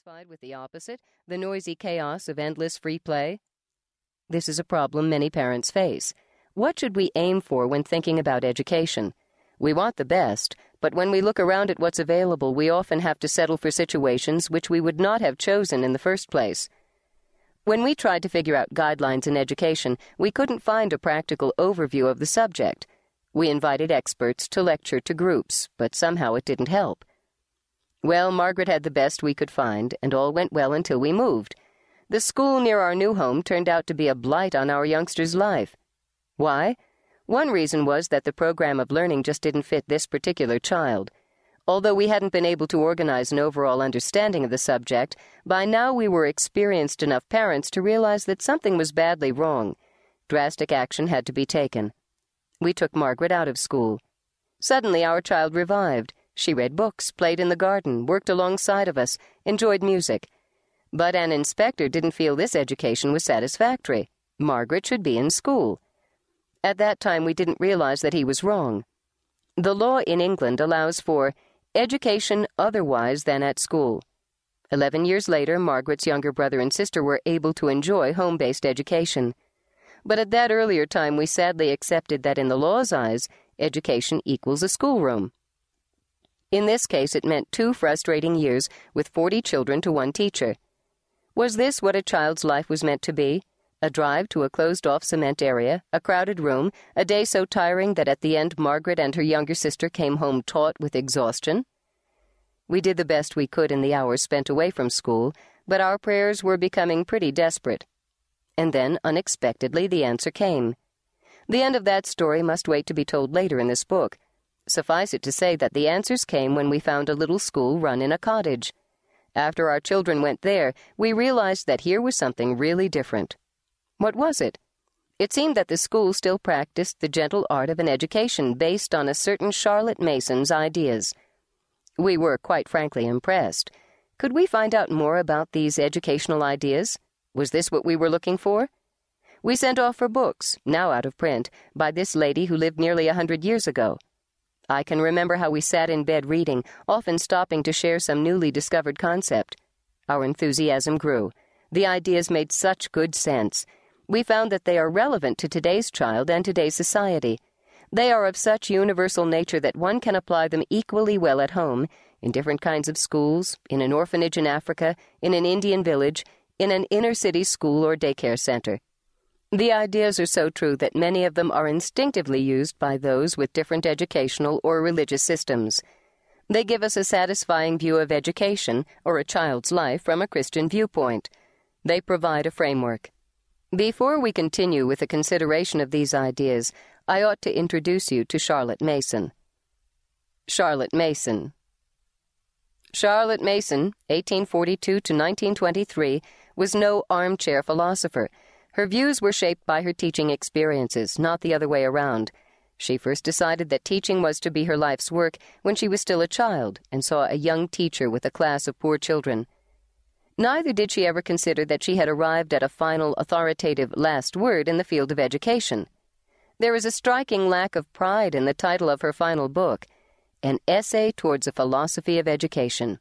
satisfied with the opposite, the noisy chaos of endless free play? This is a problem many parents face. What should we aim for when thinking about education? We want the best, but when we look around at what's available, we often have to settle for situations which we would not have chosen in the first place. When we tried to figure out guidelines in education, we couldn't find a practical overview of the subject. We invited experts to lecture to groups, but somehow it didn't help. Well, Margaret had the best we could find, and all went well until we moved. The school near our new home turned out to be a blight on our youngster's life. Why? One reason was that the program of learning just didn't fit this particular child. Although we hadn't been able to organize an overall understanding of the subject, by now we were experienced enough parents to realize that something was badly wrong. Drastic action had to be taken. We took Margaret out of school. Suddenly, our child revived. She read books, played in the garden, worked alongside of us, enjoyed music. But an inspector didn't feel this education was satisfactory. Margaret should be in school. At that time, we didn't realize that he was wrong. The law in England allows for education otherwise than at school. Eleven years later, Margaret's younger brother and sister were able to enjoy home based education. But at that earlier time, we sadly accepted that in the law's eyes, education equals a schoolroom. In this case, it meant two frustrating years with 40 children to one teacher. Was this what a child's life was meant to be? A drive to a closed off cement area, a crowded room, a day so tiring that at the end Margaret and her younger sister came home taut with exhaustion? We did the best we could in the hours spent away from school, but our prayers were becoming pretty desperate. And then, unexpectedly, the answer came. The end of that story must wait to be told later in this book. Suffice it to say that the answers came when we found a little school run in a cottage. After our children went there, we realized that here was something really different. What was it? It seemed that the school still practiced the gentle art of an education based on a certain Charlotte Mason's ideas. We were quite frankly impressed. Could we find out more about these educational ideas? Was this what we were looking for? We sent off for books, now out of print, by this lady who lived nearly a hundred years ago. I can remember how we sat in bed reading, often stopping to share some newly discovered concept. Our enthusiasm grew. The ideas made such good sense. We found that they are relevant to today's child and today's society. They are of such universal nature that one can apply them equally well at home, in different kinds of schools, in an orphanage in Africa, in an Indian village, in an inner city school or daycare center. The ideas are so true that many of them are instinctively used by those with different educational or religious systems. They give us a satisfying view of education or a child's life from a Christian viewpoint. They provide a framework. Before we continue with the consideration of these ideas, I ought to introduce you to Charlotte Mason. Charlotte Mason. Charlotte Mason, 1842 to 1923, was no armchair philosopher her views were shaped by her teaching experiences, not the other way around. She first decided that teaching was to be her life's work when she was still a child and saw a young teacher with a class of poor children. Neither did she ever consider that she had arrived at a final authoritative last word in the field of education. There is a striking lack of pride in the title of her final book, An Essay Towards a Philosophy of Education.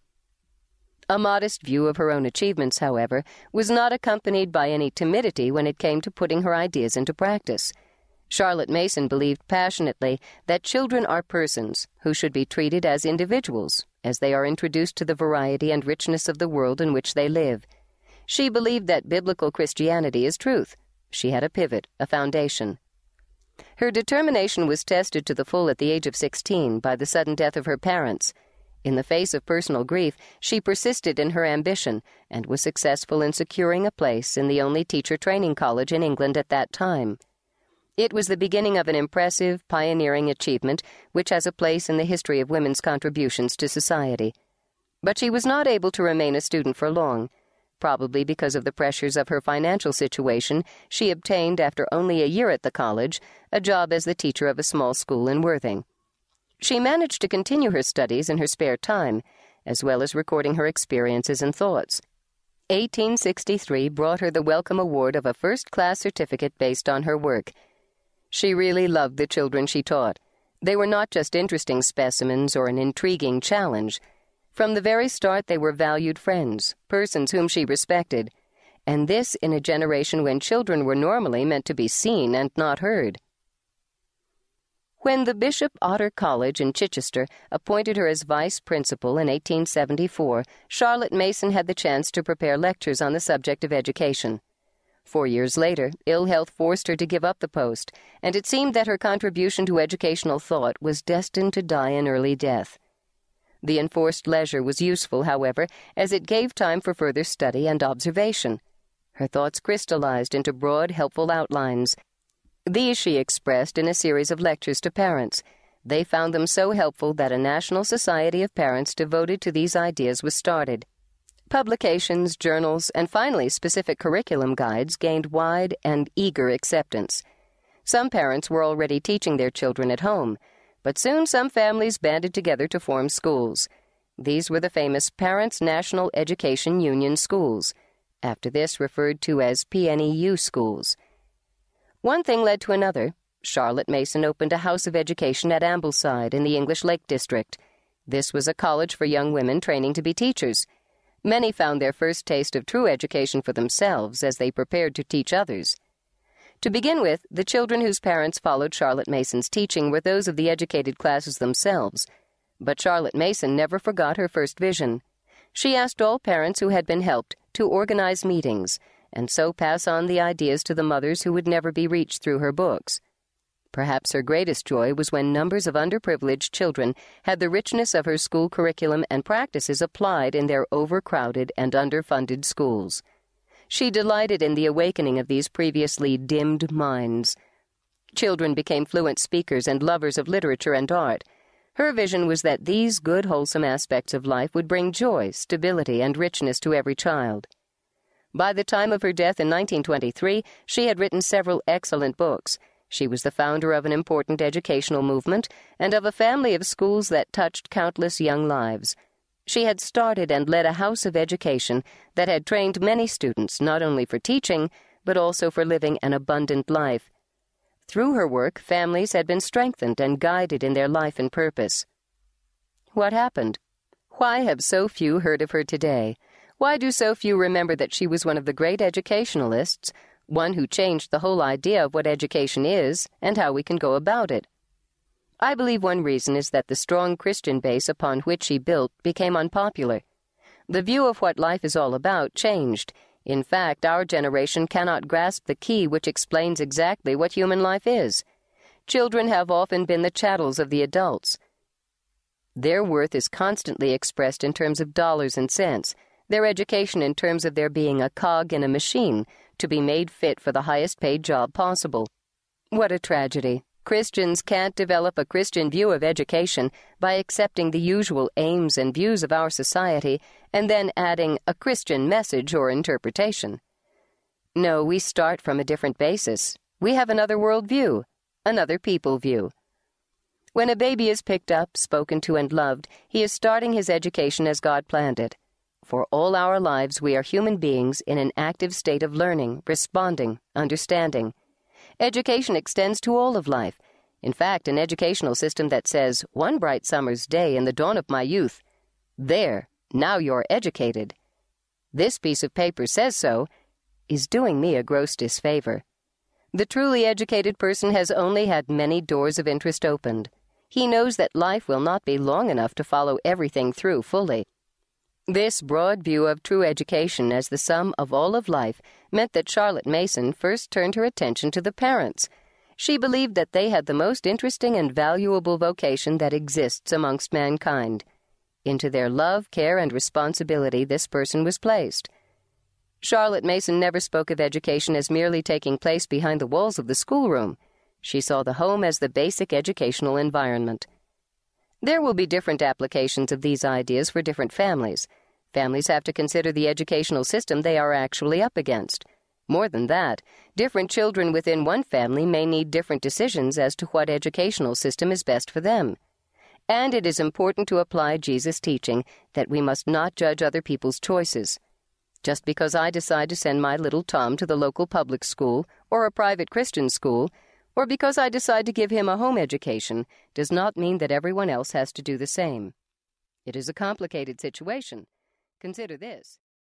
A modest view of her own achievements, however, was not accompanied by any timidity when it came to putting her ideas into practice. Charlotte Mason believed passionately that children are persons who should be treated as individuals as they are introduced to the variety and richness of the world in which they live. She believed that biblical Christianity is truth. She had a pivot, a foundation. Her determination was tested to the full at the age of 16 by the sudden death of her parents. In the face of personal grief, she persisted in her ambition and was successful in securing a place in the only teacher training college in England at that time. It was the beginning of an impressive, pioneering achievement which has a place in the history of women's contributions to society. But she was not able to remain a student for long. Probably because of the pressures of her financial situation, she obtained, after only a year at the college, a job as the teacher of a small school in Worthing. She managed to continue her studies in her spare time, as well as recording her experiences and thoughts. 1863 brought her the welcome award of a first class certificate based on her work. She really loved the children she taught. They were not just interesting specimens or an intriguing challenge. From the very start, they were valued friends, persons whom she respected, and this in a generation when children were normally meant to be seen and not heard. When the Bishop Otter College in Chichester appointed her as vice principal in 1874, Charlotte Mason had the chance to prepare lectures on the subject of education. Four years later, ill health forced her to give up the post, and it seemed that her contribution to educational thought was destined to die an early death. The enforced leisure was useful, however, as it gave time for further study and observation. Her thoughts crystallized into broad, helpful outlines. These she expressed in a series of lectures to parents. They found them so helpful that a National Society of Parents devoted to these ideas was started. Publications, journals, and finally specific curriculum guides gained wide and eager acceptance. Some parents were already teaching their children at home, but soon some families banded together to form schools. These were the famous Parents National Education Union schools, after this referred to as PNEU schools. One thing led to another. Charlotte Mason opened a house of education at Ambleside in the English Lake District. This was a college for young women training to be teachers. Many found their first taste of true education for themselves as they prepared to teach others. To begin with, the children whose parents followed Charlotte Mason's teaching were those of the educated classes themselves. But Charlotte Mason never forgot her first vision. She asked all parents who had been helped to organize meetings and so pass on the ideas to the mothers who would never be reached through her books. Perhaps her greatest joy was when numbers of underprivileged children had the richness of her school curriculum and practices applied in their overcrowded and underfunded schools. She delighted in the awakening of these previously dimmed minds. Children became fluent speakers and lovers of literature and art. Her vision was that these good, wholesome aspects of life would bring joy, stability, and richness to every child. By the time of her death in 1923, she had written several excellent books she was the founder of an important educational movement and of a family of schools that touched countless young lives. She had started and led a house of education that had trained many students not only for teaching, but also for living an abundant life. Through her work, families had been strengthened and guided in their life and purpose. What happened? Why have so few heard of her today? Why do so few remember that she was one of the great educationalists one who changed the whole idea of what education is and how we can go about it. I believe one reason is that the strong Christian base upon which she built became unpopular. The view of what life is all about changed. In fact, our generation cannot grasp the key which explains exactly what human life is. Children have often been the chattels of the adults. Their worth is constantly expressed in terms of dollars and cents, their education in terms of their being a cog in a machine to be made fit for the highest paid job possible. What a tragedy. Christians can't develop a Christian view of education by accepting the usual aims and views of our society and then adding a Christian message or interpretation. No, we start from a different basis. We have another world view, another people view. When a baby is picked up, spoken to, and loved, he is starting his education as God planned it. For all our lives, we are human beings in an active state of learning, responding, understanding. Education extends to all of life. In fact, an educational system that says, one bright summer's day in the dawn of my youth, there, now you're educated. This piece of paper says so, is doing me a gross disfavor. The truly educated person has only had many doors of interest opened. He knows that life will not be long enough to follow everything through fully. This broad view of true education as the sum of all of life meant that Charlotte Mason first turned her attention to the parents. She believed that they had the most interesting and valuable vocation that exists amongst mankind. Into their love, care, and responsibility this person was placed. Charlotte Mason never spoke of education as merely taking place behind the walls of the schoolroom. She saw the home as the basic educational environment. There will be different applications of these ideas for different families. Families have to consider the educational system they are actually up against. More than that, different children within one family may need different decisions as to what educational system is best for them. And it is important to apply Jesus' teaching that we must not judge other people's choices. Just because I decide to send my little Tom to the local public school or a private Christian school or because I decide to give him a home education does not mean that everyone else has to do the same. It is a complicated situation. Consider this.